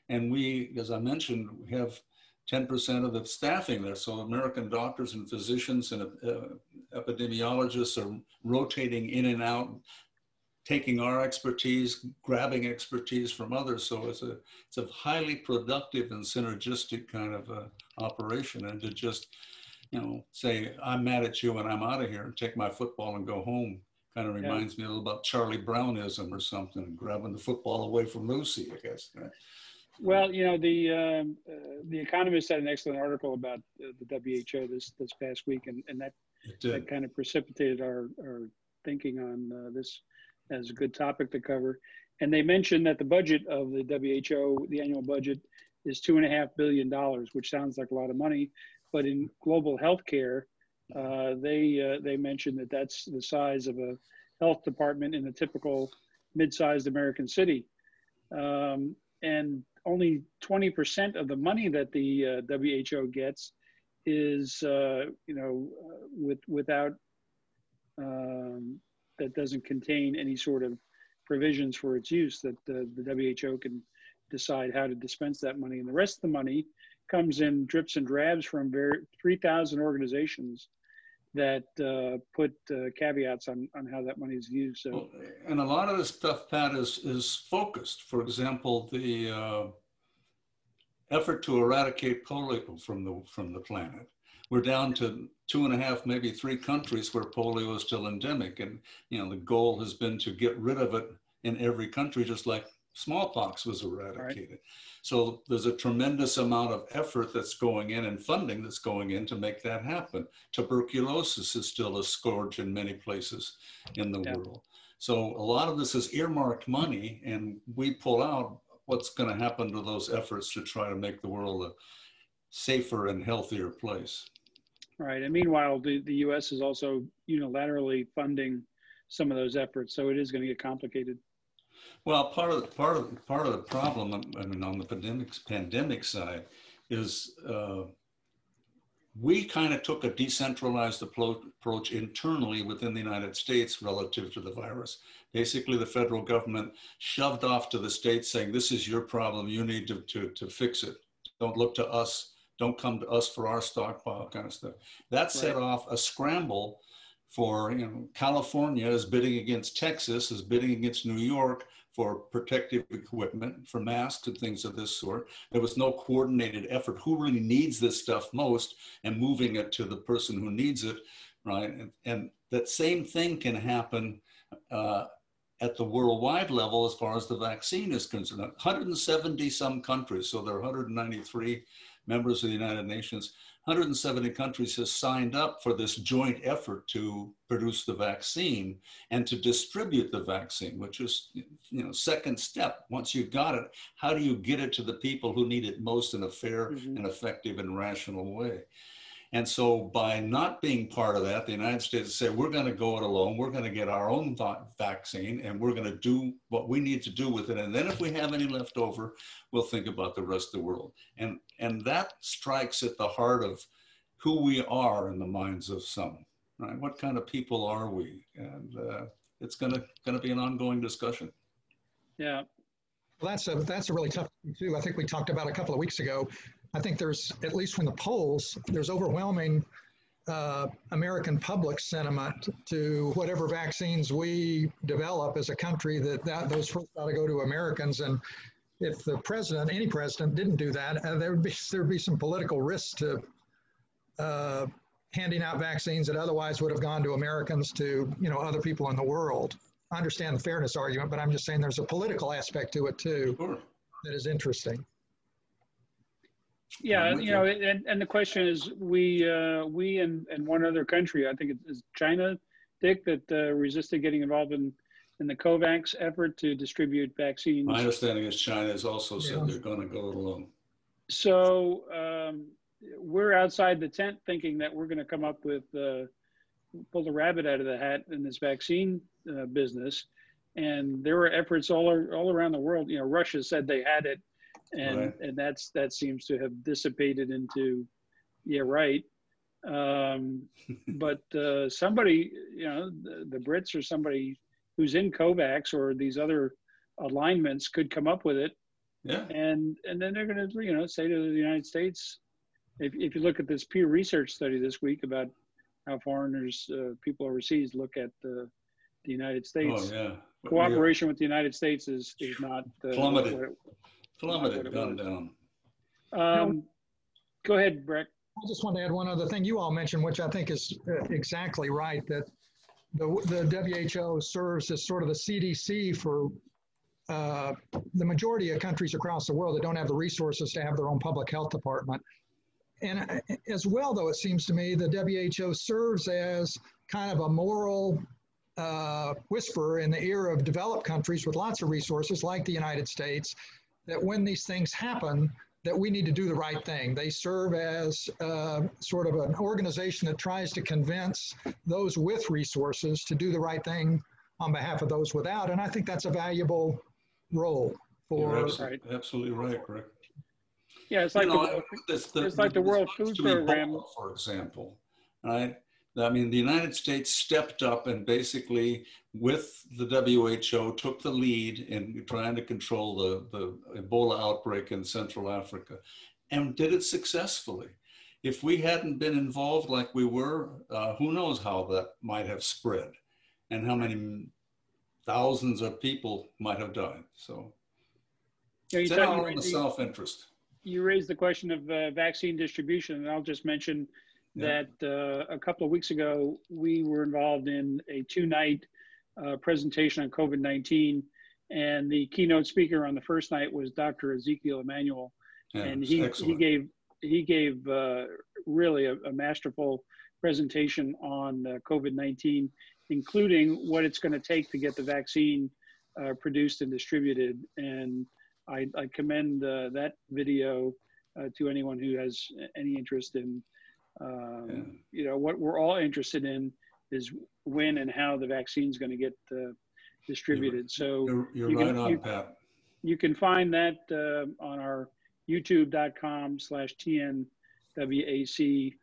And we, as I mentioned, we have 10% of the staffing there. So American doctors and physicians and uh, epidemiologists are rotating in and out, taking our expertise, grabbing expertise from others. So it's a, it's a highly productive and synergistic kind of uh, operation. And to just, you know, say, I'm mad at you and I'm out of here and take my football and go home. Kind of Yeah. reminds me a little about Charlie Brownism or something, grabbing the football away from Lucy, I guess. right? Well, you know, the um, uh, the Economist had an excellent article about uh, the WHO this this past week, and, and that that kind of precipitated our, our thinking on uh, this as a good topic to cover. And they mentioned that the budget of the WHO, the annual budget, is two and a half billion dollars, which sounds like a lot of money, but in global healthcare, uh, they uh, they mentioned that that's the size of a health department in a typical mid-sized American city, um, and only 20% of the money that the uh, WHO gets is uh, you know uh, with without um, that doesn't contain any sort of provisions for its use that uh, the WHO can decide how to dispense that money and the rest of the money comes in drips and drabs from 3,000 organizations that uh, put uh, caveats on, on how that money is used. So Well, and a lot of this stuff, Pat, is is focused. For example, the uh, effort to eradicate polio from the from the planet. We're down to two and a half, maybe three countries where polio is still endemic, and you know the goal has been to get rid of it in every country, just like smallpox was eradicated. So there's a tremendous amount of effort that's going in and funding that's going in to make that happen. Tuberculosis is still a scourge in many places in the Yeah. world. So a lot of this is earmarked money, and we pull out what's going to happen to those efforts to try to make the world a safer and healthier place. Right, and meanwhile, the, the U.S. is also unilaterally funding some of those efforts, so it is going to get complicated. Well, part of the, part of part of the problem, I mean, on the pandemic pandemic side, is uh, we kind of took a decentralized approach internally within the United States relative to the virus. Basically, the federal government shoved off to the states saying, "This is your problem. You need to to, to fix it. Don't look to us. Don't come to us for our stockpile kind of stuff." That set Right. off a scramble for you know California is bidding against Texas, is bidding against New York for protective equipment, for masks and things of this sort. There was no coordinated effort. Who really needs this stuff most, and moving it to the person who needs it, right? And, and that same thing can happen uh, at the worldwide level as far as the vaccine is concerned. 170 some countries, so there are 193 members of the United Nations. 170 countries has signed up for this joint effort to produce the vaccine and to distribute the vaccine, which is, you know, second step. Once you've got it, how do you get it to the people who need it most in a fair Mhm. and effective and rational way? And so by not being part of that, the United States said, we're going to go it alone. We're going to get our own va- vaccine and we're going to do what we need to do with it. And then if we have any left over, we'll think about the rest of the world. And, and that strikes at the heart of who we are in the minds of some, right? What kind of people are we? And uh, it's going to, going to be an ongoing discussion. Yeah, Well, that's a that's a really tough thing too. I think we talked about a couple of weeks ago. I think there's, at least from the polls, there's overwhelming uh, American public sentiment to whatever vaccines we develop as a country that, that those first ought to go to Americans. And if the president, any president, didn't do that, uh, there would be there would be some political risk to uh, handing out vaccines that otherwise would have gone to Americans to you know other people in the world. I understand the fairness argument, but I'm just saying there's a political aspect to it too Sure. that is interesting. Yeah, you know, and, and the question is, we, uh, we and, and one other country, I think it is China, Dick, that uh, resisted getting involved in, in the COVAX effort to distribute vaccines. My understanding is China has also said Yeah. they're going to go it alone. So um, we're outside the tent thinking that we're going to come up with, uh, pull the rabbit out of the hat in this vaccine uh, business. And there were efforts all, all around the world. You know, Russia said they had it, and Right. and that's that seems to have dissipated into, yeah, right. Um, but uh, somebody, you know, the, the Brits or somebody who's in COVAX or these other alignments could come up with it Yeah, and and then they're going to you know say to the United States, if if you look at this Pew Research study this week about how foreigners, uh, people overseas, look at the the United oh, States, yeah. We have cooperation with the United States is is not uh, Plummeted. What it- Plummeted, gone down. Um, go ahead, Breck. I just want to add one other thing you all mentioned, which I think is uh, exactly right, that the, the WHO serves as sort of the CDC for uh, the majority of countries across the world that don't have the resources to have their own public health department. And uh, as well, though, it seems to me the WHO serves as kind of a moral uh, whisper in the ear of developed countries with lots of resources, like the United States, that when these things happen, that we need to do the right thing. They serve as uh, sort of an organization that tries to convince those with resources to do the right thing on behalf of those without. And I think that's a valuable role You're for. absolutely, absolutely right, Rick. Yeah, it's like You the, know, this- it's like the World Food Program. Ebola, For example, right? I mean, the United States stepped up and basically, with the WHO, took the lead in trying to control the, the Ebola outbreak in Central Africa and did it successfully. If we hadn't been involved like we were, uh, who knows how that might have spread and how many thousands of people might have died. So it's all in the self-interest. you raised the question of uh, vaccine distribution, and I'll just mention Yeah. that uh, a couple of weeks ago we were involved in a two-night uh, presentation on COVID-19, and the keynote speaker on the first night was Dr. Ezekiel Emanuel, Yeah, and he he gave he gave uh, really a, a masterful presentation on uh, COVID-19, including what it's going to take to get the vaccine uh, produced and distributed. And I, I commend uh, that video uh, to anyone who has any interest in, um, Yeah. you know, what we're all interested in is when and how the vaccine is going to get uh, distributed. So You're, you're you can- right on, you- Pat. you can find that uh, on our youtube.com slash tnwac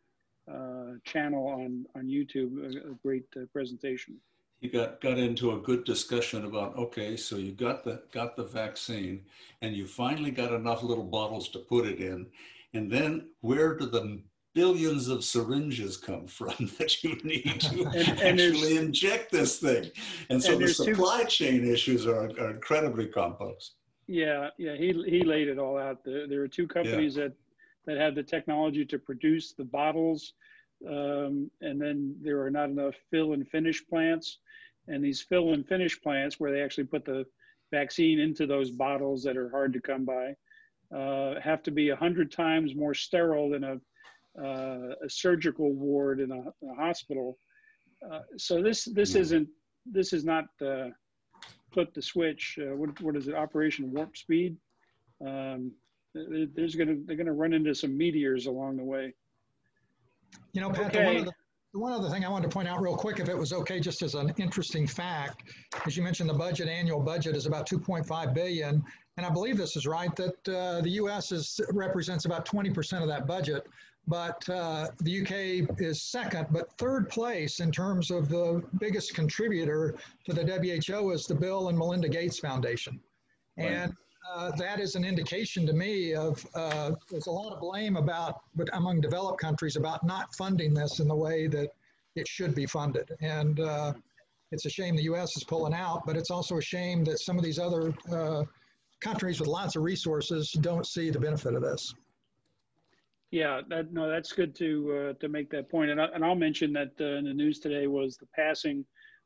uh, channel on, on YouTube. A, a great uh, presentation. You got, got into a good discussion about, okay, so you got the, got the vaccine and you finally got enough little bottles to put it in. And then where do the billions of syringes come from that you need to And- and actually inject this thing? And so and the there's two- supply chain issues are, are incredibly complex. Yeah, yeah, he, he laid it all out. There, there are two companies that, that have the technology to produce the bottles. Um, and then there are not enough fill and finish plants. And these fill and finish plants, where they actually put the vaccine into those bottles that are hard to come by, uh, have to be a hundred times more sterile than a, a surgical ward in a, in a hospital. Uh, so this this Yeah. isn't this is not uh, flip the switch. Uh, what what is it? Operation Warp Speed. Um, there's gonna they're gonna run into some meteors along the way. You know, Pat, the one, Okay. other, the one other thing I wanted to point out real quick, if it was okay, just as an interesting fact, as you mentioned, the budget, annual budget is about 2.5 billion. And I believe this is right, that uh, the US is, represents about 20% of that budget. But uh, the UK is second, but third place in terms of the biggest contributor to the WHO is the Bill and Melinda Gates Foundation. Right. And uh, that is an indication to me of uh, there's a lot of blame about, but among developed countries about not funding this in the way that it should be funded. And uh, it's a shame the U.S. is pulling out, but it's also a shame that some of these other uh, countries with lots of resources don't see the benefit of this. Yeah, that no, that's good to uh, to make that point. And, I, and I'll mention that uh, in the news today was the passing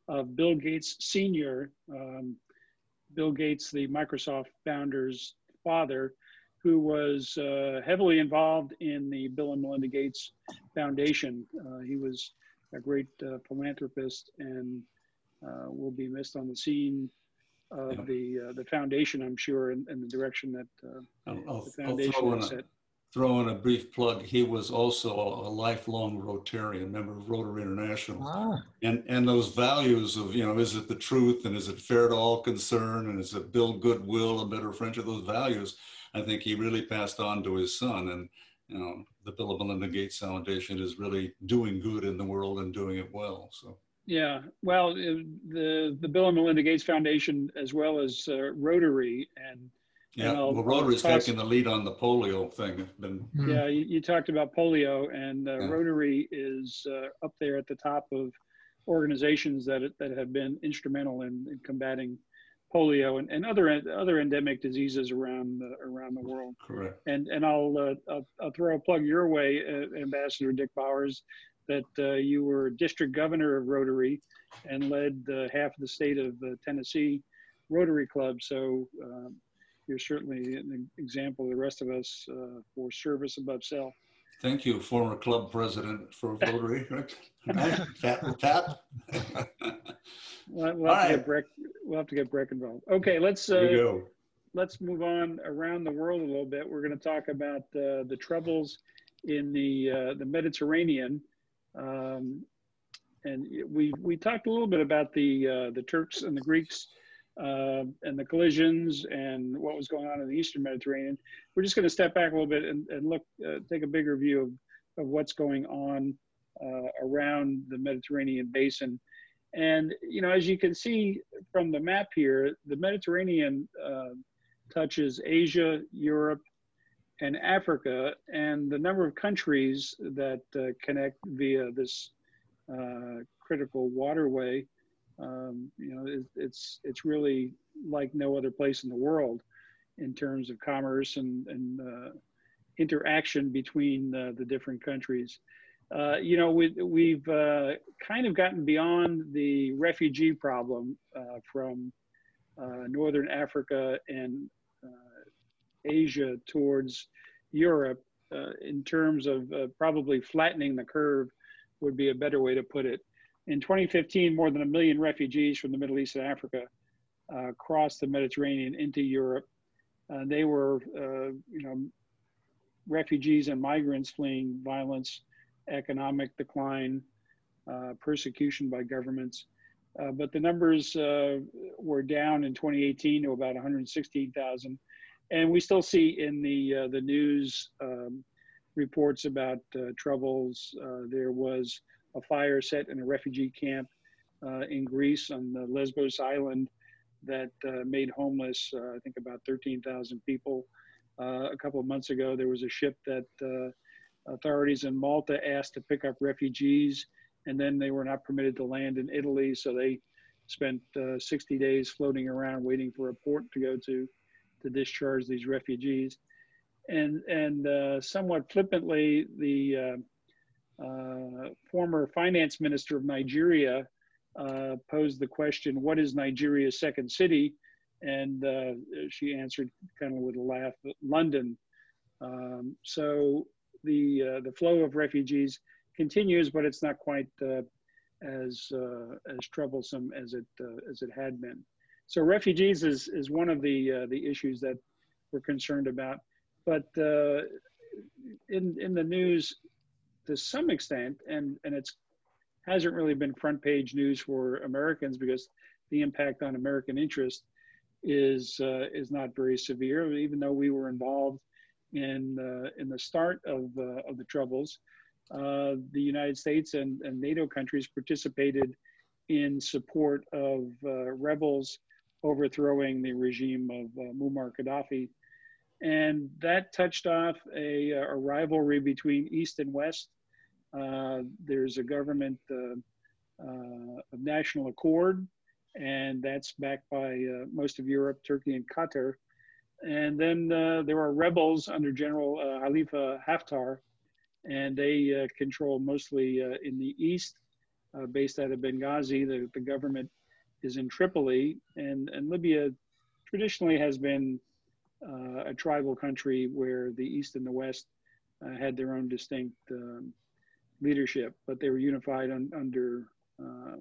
of Bill Gates Sr. Um, Bill Gates, the Microsoft founder's father, who was uh, heavily involved in the Bill and Melinda Gates Foundation. Uh, he was a great uh, philanthropist and uh, will be missed on the scene of yeah. the uh, the foundation, I'm sure, in, in the direction that I'll, I'll, the foundation set throw in a brief plug. He was also a lifelong Rotarian, member of Rotary International. Ah. And, and those values of, you know, is it the truth and is it fair to all concerned and is it build goodwill and better friendship, those values, I think he really passed on to his son. And, you know, the Bill and Melinda Gates Foundation is really doing good in the world and doing it well. So. Yeah, well, the the Bill and Melinda Gates Foundation, as well as uh, Rotary and yeah, well, Rotary's taking the lead on the polio thing. Been, mm. Yeah, you, you, talked about polio, and uh, yeah. Rotary is uh, up there at the top of organizations that that have been instrumental in, in combating polio and, and other other endemic diseases around the, around the world. Correct. And and I'll uh, I'll, I'll, throw a plug your way, uh, Ambassador Dick Bowers, that uh, you were district governor of Rotary and led uh, half of the state of Tennessee Rotary Club. So um, you're certainly an example of the rest of us uh, for service above self. Thank you, former club president for Rotary, right? Pat, Pat. we'll, we'll, have right. Breck, we'll, have to get Breck involved. Okay, let's uh, let's move on around the world a little bit. We're going to talk about uh, the troubles in the uh, the Mediterranean, um, and we we talked a little bit about the uh, the Turks and the Greeks uh, and the collisions and what was going on in the Eastern Mediterranean. We're just going to step back a little bit and, and look, uh, take a bigger view of, of what's going on uh, around the Mediterranean basin. And, you know, as you can see from the map here, the Mediterranean uh, touches Asia, Europe, and Africa, and the number of countries that uh, connect via this uh, critical waterway um, you know, it, it's it's really like no other place in the world in terms of commerce and, and uh, interaction between uh, the different countries. Uh, you know, we, we've uh, kind of gotten beyond the refugee problem uh, from uh, Northern Africa and Asia towards Europe in terms of probably flattening the curve would be a better way to put it. In 2015, more than a million refugees from the Middle East and Africa uh, crossed the Mediterranean into Europe. Uh, they were, uh, you know, refugees and migrants fleeing violence, economic decline, uh, persecution by governments. Uh, but the numbers uh, were down in 2018 to about 116,000. And we still see in the, the news um, reports about troubles. there was a fire set in a refugee camp uh, in Greece on the Lesbos island that uh, made homeless, uh, I think, about 13,000 people. Uh, a couple of months ago, there was a ship that uh, authorities in Malta asked to pick up refugees, and then they were not permitted to land in Italy, so they spent 60 days floating around waiting for a port to go to to discharge these refugees. And, and somewhat flippantly, the uh, Uh, former finance minister of Nigeria uh, posed the question, what is Nigeria's second city? And uh, she answered kind of with a laugh, London. Um, so the, uh, the flow of refugees continues, but it's not quite uh, as, as troublesome as it, as it had been. So refugees is, is one of the, the issues that we're concerned about. But in, in the news, to some extent, and and it's hasn't really been front page news for Americans because the impact on American interest is uh, is not very severe. Even though we were involved in uh, in the start of uh, of the troubles, uh, the United States and, and NATO countries participated in support of uh, rebels overthrowing the regime of uh, Muammar Gaddafi. And that touched off a, a rivalry between East and West. Uh, there's a government uh, uh, of national accord, and that's backed by most of Europe, Turkey, and Qatar. And then there are rebels under General Khalifa Haftar, and they control mostly in the east, based out of Benghazi. The, the government is in Tripoli, and, and Libya traditionally has been uh, a tribal country where the East and the West uh, had their own distinct um, leadership, but they were unified un, under uh,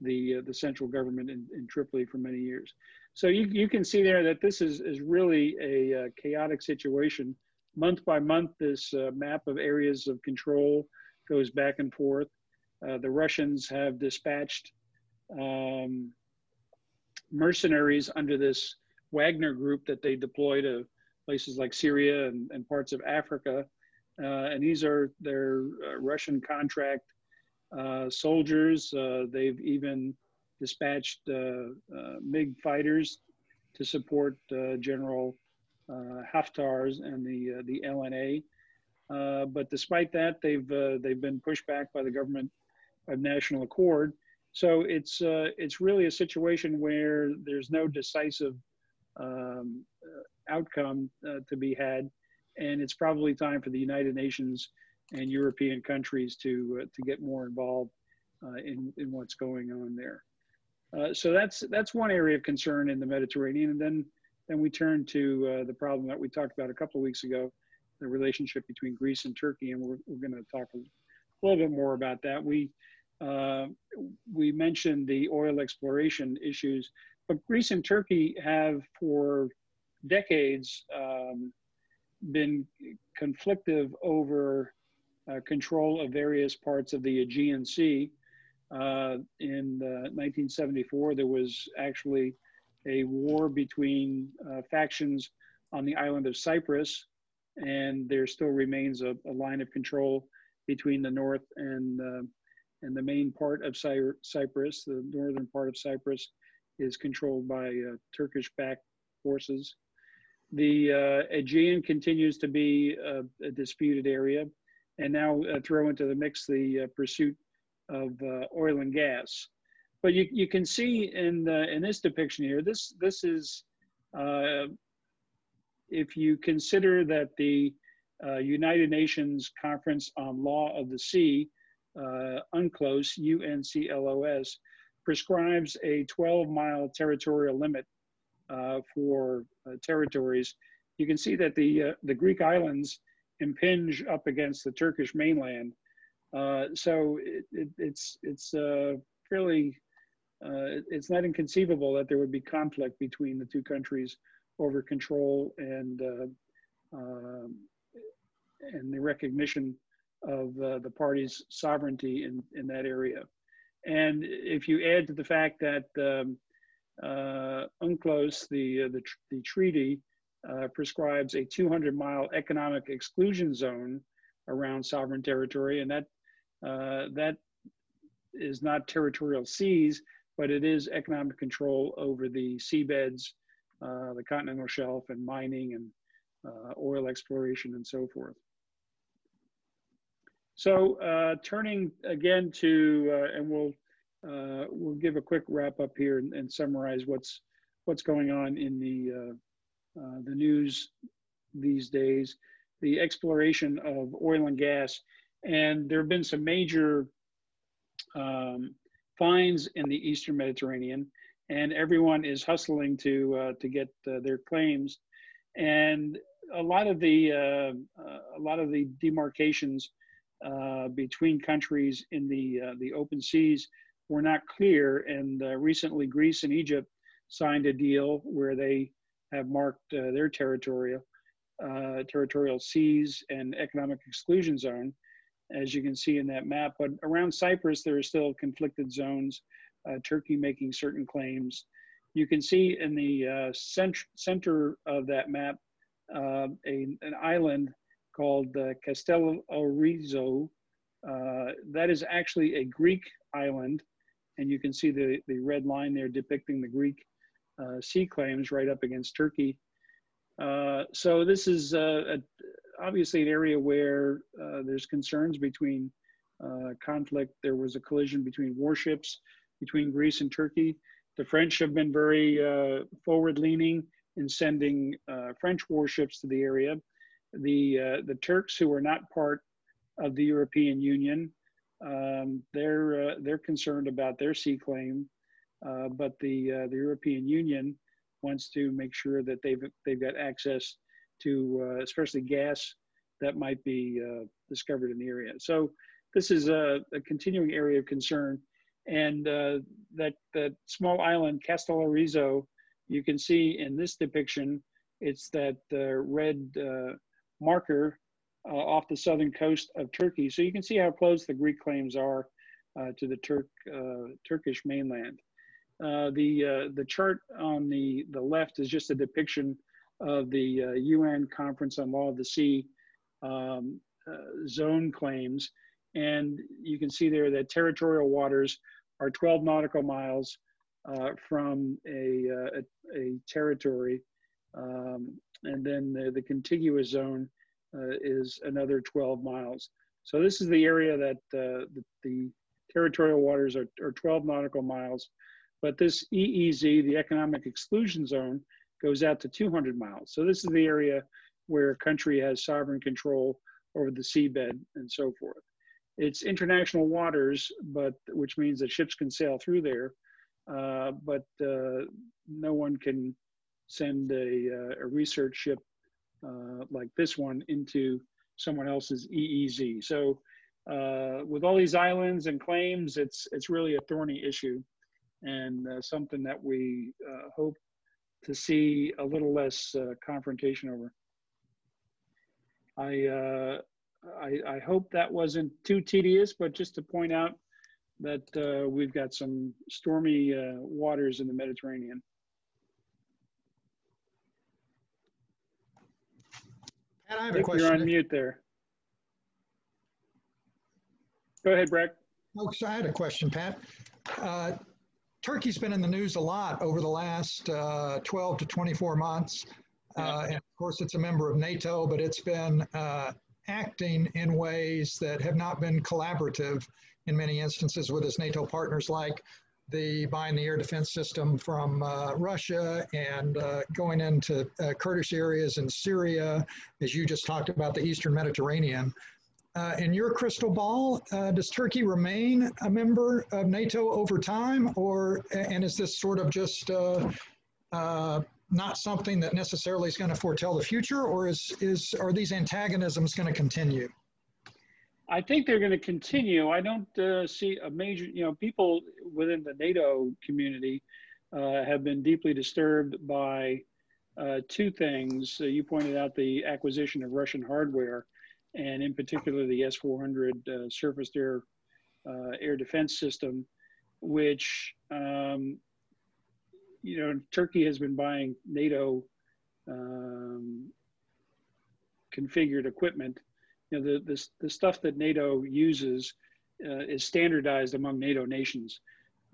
the uh, the central government in, in, Tripoli for many years. So you, you can see there that this is, is really a uh, chaotic situation. Month by month, this uh, map of areas of control goes back and forth. the Russians have dispatched um, mercenaries under this Wagner group that they deploy to places like Syria and, and parts of Africa. Uh, and these are their uh, Russian contract uh, soldiers. Uh, they've even dispatched uh, uh, MiG fighters to support General Haftar's and the the LNA. but despite that, they've they've been pushed back by the government of national accord. So it's uh, it's really a situation where there's no decisive um, uh, outcome uh, to be had, and it's probably time for the United Nations and European countries to uh, to get more involved uh, in in what's going on there. Uh, so that's that's one area of concern in the Mediterranean, and then then we turn to the problem that we talked about a couple of weeks ago, the relationship between Greece and Turkey, and we're we're going to talk a little bit more about that. We uh, we mentioned the oil exploration issues, but Greece and Turkey have for decades um, been conflictive over uh, control of various parts of the Aegean Sea. Uh, in 1974, there was actually a war between uh, factions on the island of Cyprus, and there still remains a, a line of control between the north and uh, and the main part of Cy Cyprus, the northern part of Cyprus, is controlled by uh, Turkish-backed forces. The uh, Aegean continues to be a, a, disputed area, and now uh, throw into the mix the uh, pursuit of uh, oil and gas. But you, you can see in the, in this depiction here, this this is uh, if you consider that the United Nations Conference on Law of the Sea uh, UNCLOS, U-N-C-L-O-S, prescribes a 12-mile territorial limit uh, for uh, territories. You can see that the, uh, the Greek islands impinge up against the Turkish mainland. Uh, so it, it, it's, it's uh, fairly, it's not inconceivable that there would be conflict between the two countries over control and, um, and the recognition of uh, the party's sovereignty in, in that area. And if you add to the fact that um, uh, UNCLOS, the, uh, the, the, treaty, uh, prescribes a 200 mile economic exclusion zone around sovereign territory, and that, uh, that is not territorial seas, but it is economic control over the seabeds, uh, the continental shelf, and mining and oil exploration and so forth. So uh, turning again to, uh, and we'll uh, we'll give a quick wrap up here and, and summarize what's what's going on in the uh, uh, the news these days. The exploration of oil and gas, and there have been some major um, finds in the Eastern Mediterranean, and everyone is hustling to uh, to get their claims, and a lot of the a lot of the demarcations uh, between countries in the uh, the open seas were not clear. And uh, recently, Greece and Egypt signed a deal where they have marked uh, their territorial uh, territorial seas and economic exclusion zone, as you can see in that map. But around Cyprus, there are still conflicted zones. Turkey making certain claims. You can see in the cent center of that map a, an island called uh, Castellorizo. Uh, that is actually a Greek island, and you can see the, the red line there depicting the Greek uh, sea claims right up against Turkey. Uh, so this is uh, a, obviously an area where uh, there's concerns between uh, conflict. There was a collision between warships between Greece and Turkey. The French have been very uh, forward-leaning in sending French warships to the area. The the Turks, who are not part of the European Union, um, they're they're concerned about their sea claim, but the the European Union wants to make sure that they've they've got access to uh, especially gas that might be uh, discovered in the area. So this is a, a continuing area of concern, and uh, that that small island Castellorizo, you can see in this depiction, it's that uh, red uh, marker uh, off the southern coast of Turkey. So you can see how close the Greek claims are to the Turk Turkish mainland. Uh, the uh, the chart on the the left is just a depiction of the uh, UN Conference on Law of the Sea um, uh, zone claims, and you can see there that territorial waters are 12 nautical miles uh, from a, a, a territory, um, and then the, the contiguous zone is another 12 miles. So this is the area that the, the territorial waters are, are 12 nautical miles but this EEZ, the economic exclusion zone, goes out to 200 miles. So this is the area where a country has sovereign control over the seabed and so forth. It's international waters, but which means that ships can sail through there, uh, but uh, no one can send a, uh, a research ship uh, like this one into someone else's EEZ. So uh, with all these islands and claims, it's it's really a thorny issue and uh, something that we uh, hope to see a little less uh, confrontation over. I, uh, I, I hope that wasn't too tedious, but just to point out that we've got some stormy waters in the Mediterranean. Pat, I have I a question. You're on mute there. Go ahead, Breck. Oh, so I had a question, Pat. Uh, Turkey's been in the news a lot over the last uh, 12 to 24 months. Uh, and of course, it's a member of NATO, but it's been uh, acting in ways that have not been collaborative in many instances with its NATO partners, like the buying the air defense system from uh, Russia and uh, going into uh, Kurdish areas in Syria, as you just talked about, the Eastern Mediterranean. Uh, in your crystal ball, uh, does Turkey remain a member of NATO over time, or and is this sort of just uh, not something that necessarily is going to foretell the future, or is is are these antagonisms going to continue? I think they're going to continue. I don't uh, see a major, you know, people within the NATO community uh, have been deeply disturbed by two things. you pointed out the acquisition of Russian hardware and in particular the S-400 uh, surface air uh, air defense system, which um, you know Turkey has been buying NATO um, configured equipment. You know the, the the stuff that NATO uses uh, is standardized among NATO nations,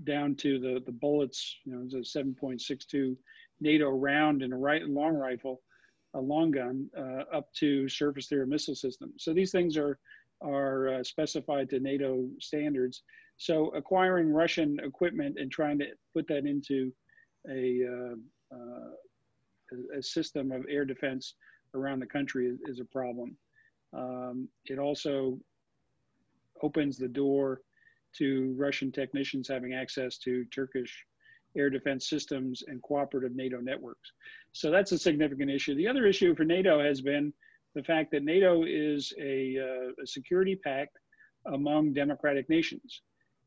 down to the the bullets. You know, a 7.62 NATO round and a right long rifle a long gun uh, up to surface to missile systems. So these things are are uh, specified to NATO standards. So acquiring Russian equipment and trying to put that into a, uh, uh a system of air defense around the country is, is a problem. Um, it also opens the door to Russian technicians having access to Turkish air defense systems and cooperative NATO networks. So that's a significant issue. The other issue for NATO has been the fact that NATO is a, uh, a security pact among democratic nations.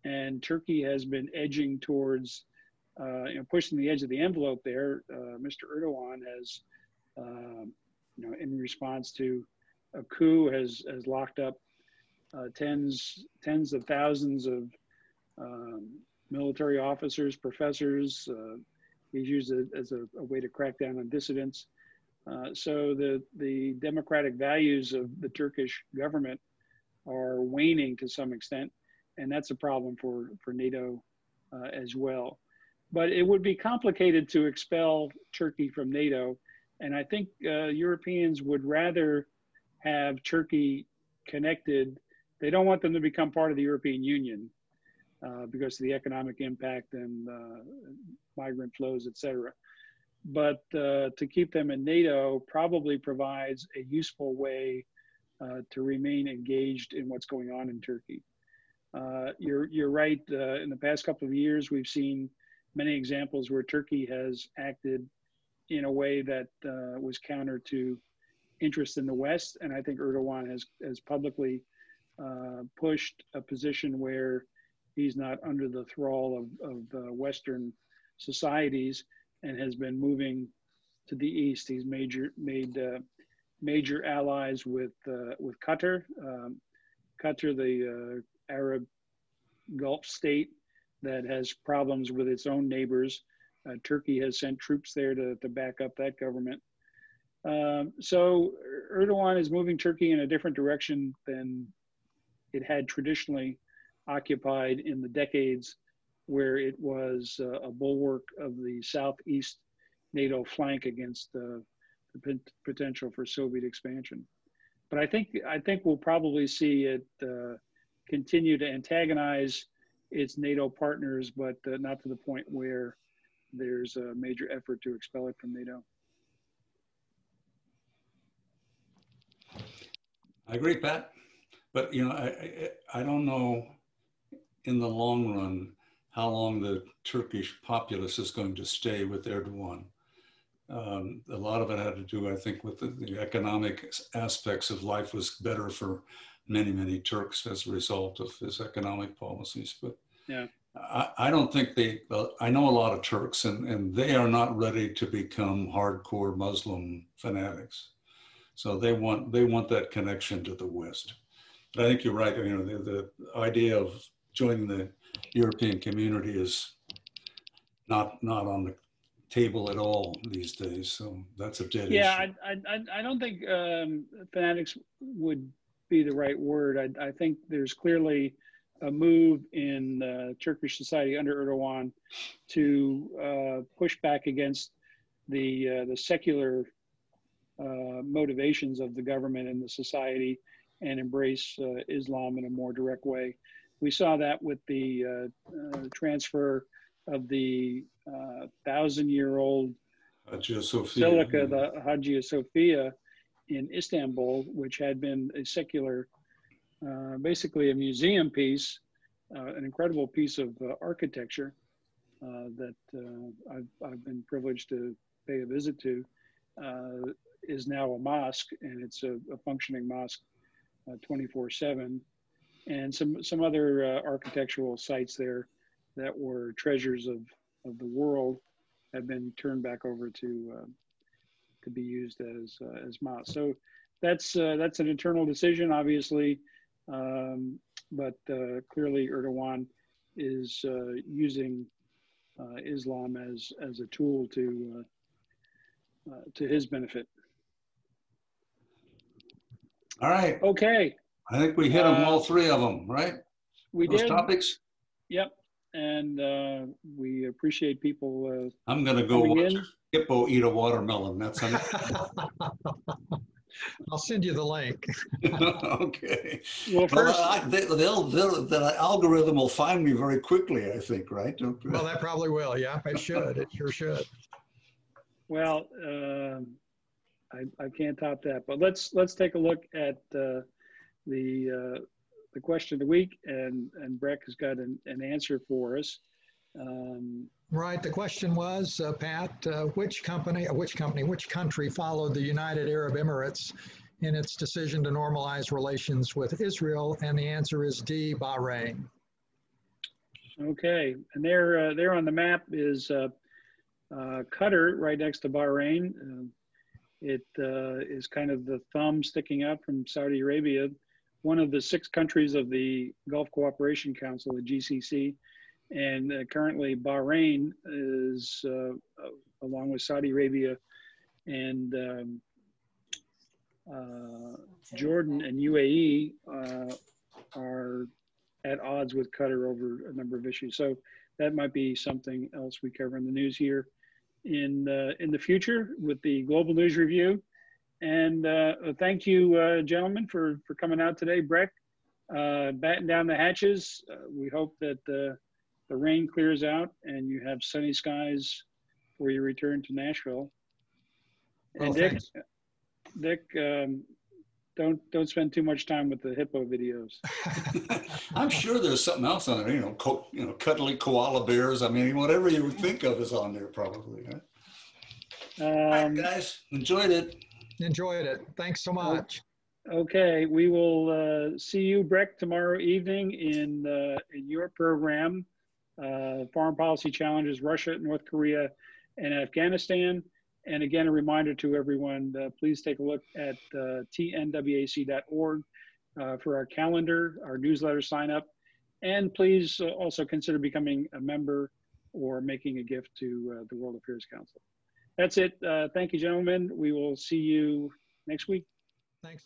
And Turkey has been edging towards, uh, you know, pushing the edge of the envelope there. Uh, Mr. Erdogan has, um, you know, in response to a coup, has, has locked up uh, tens, tens of thousands of um, military officers, professors. Uh, he's used it as a, a, way to crack down on dissidents. Uh, so the, the democratic values of the Turkish government are waning to some extent, and that's a problem for, for NATO uh, as well. but it would be complicated to expel Turkey from NATO. And I think uh, Europeans would rather have Turkey connected. They don't want them to become part of the European Union uh, because of the economic impact and uh, migrant flows, et cetera. But uh, to keep them in NATO probably provides a useful way uh, to remain engaged in what's going on in Turkey. Uh, you're, you're right. Uh, in the past couple of years, we've seen many examples where Turkey has acted in a way that was counter to interest in the West. And I think Erdogan has, has publicly uh, pushed a position where he's not under the thrall of, of uh, Western societies and has been moving to the East. He's major, made uh, major allies with, uh, with Qatar. Um, Qatar, the uh, Arab Gulf state, that has problems with its own neighbors. Uh, Turkey has sent troops there to, to back up that government. Um, so Erdogan is moving Turkey in a different direction than it had traditionally occupied in the decades where it was uh, a bulwark of the southeast NATO flank against the potential for Soviet expansion. But I think I think we'll probably see it uh, continue to antagonize its NATO partners, but uh, not to the point where there's a major effort to expel it from NATO. I agree, Pat. But you know, I, I, I don't know in the long run how long the Turkish populace is going to stay with Erdogan. Um, a lot of it had to do, I think, with the, the, economic aspects of life was better for many, many Turks as a result of his economic policies. But yeah. I, I don't think they, I know a lot of Turks and, and they are not ready to become hardcore Muslim fanatics. So they want, they want that connection to the West. But I think you're right. You know, the, the idea of joining the European community is not, not on the table at all these days. So that's a dead yeah, issue. Yeah, I, I, I don't think um, fanatics would be the right word. I, I think there's clearly a move in uh, Turkish society under Erdogan to uh, push back against the uh, the secular uh, motivations of the government and the society and embrace uh, Islam in a more direct way. We saw that with the uh, transfer of the thousand-year-old Hagia Sophia. Basilica, the Hagia Sophia in Istanbul, which had been a secular, uh, basically a museum piece, uh, an incredible piece of uh, architecture uh, that uh, I've, I've been privileged to pay a visit to, uh, is now a mosque, and it's a, a functioning mosque 24 7. And some, some other architectural sites there that were treasures of, of the world have been turned back over to to be used as uh, as mosques. So that's uh, that's an internal decision, obviously, um, but uh, clearly Erdogan is using Islam as as a tool to to his benefit. All right. Okay. I think we hit them all three of them, right? We Those did. topics. Yep. And uh, we appreciate people. Uh, I'm going to go watch in. hippo eat a watermelon. That's I'll send you the link. okay. Well, first, well, I, they, will they'll, the algorithm will find me very quickly. I think, right? Well, that probably will. Yeah, it should. It sure should. Well, uh, I, I can't top that. But let's let's take a look at uh, the uh, the question of the week, and and Breck has got an, an answer for us. Um, right. The question was, uh, Pat, uh, which company, uh, which company, which country followed the United Arab Emirates in its decision to normalize relations with Israel? And the answer is D, Bahrain. Okay, and there, uh, there on the map is uh, uh, Qatar, right next to Bahrain. It is kind of the thumb sticking out from Saudi Arabia one of the six countries of the Gulf Cooperation Council, the GCC, and uh, currently Bahrain is, uh, uh along with Saudi Arabia and um, uh, Jordan and UAE, uh, are at odds with Qatar over a number of issues. So that might be something else we cover in the news here in the, in the future with the Global News Review. And uh, thank you, uh, gentlemen, for, for coming out today. Breck, uh, batten down the hatches. Uh, we hope that the, the rain clears out and you have sunny skies for your return to Nashville. And Dick, thanks. Dick, um, don't don't spend too much time with the hippo videos. I'm sure there's something else on there, you know, co- you know, cuddly koala bears. I mean, whatever you would think of is on there probably. Huh? All right, Um, guys, enjoyed it. Enjoyed it. Thanks so much. okay, we will uh, see you, Breck, tomorrow evening in uh, in your program, uh, Foreign Policy Challenges: Russia, North Korea, and Afghanistan. And again, a reminder to everyone: uh, please take a look at uh, tnwac.org uh, for our calendar, our newsletter sign up, and please uh, also consider becoming a member or making a gift to uh, the World Affairs Council. That's it. Uh, thank you, gentlemen. We will see you next week. Thanks.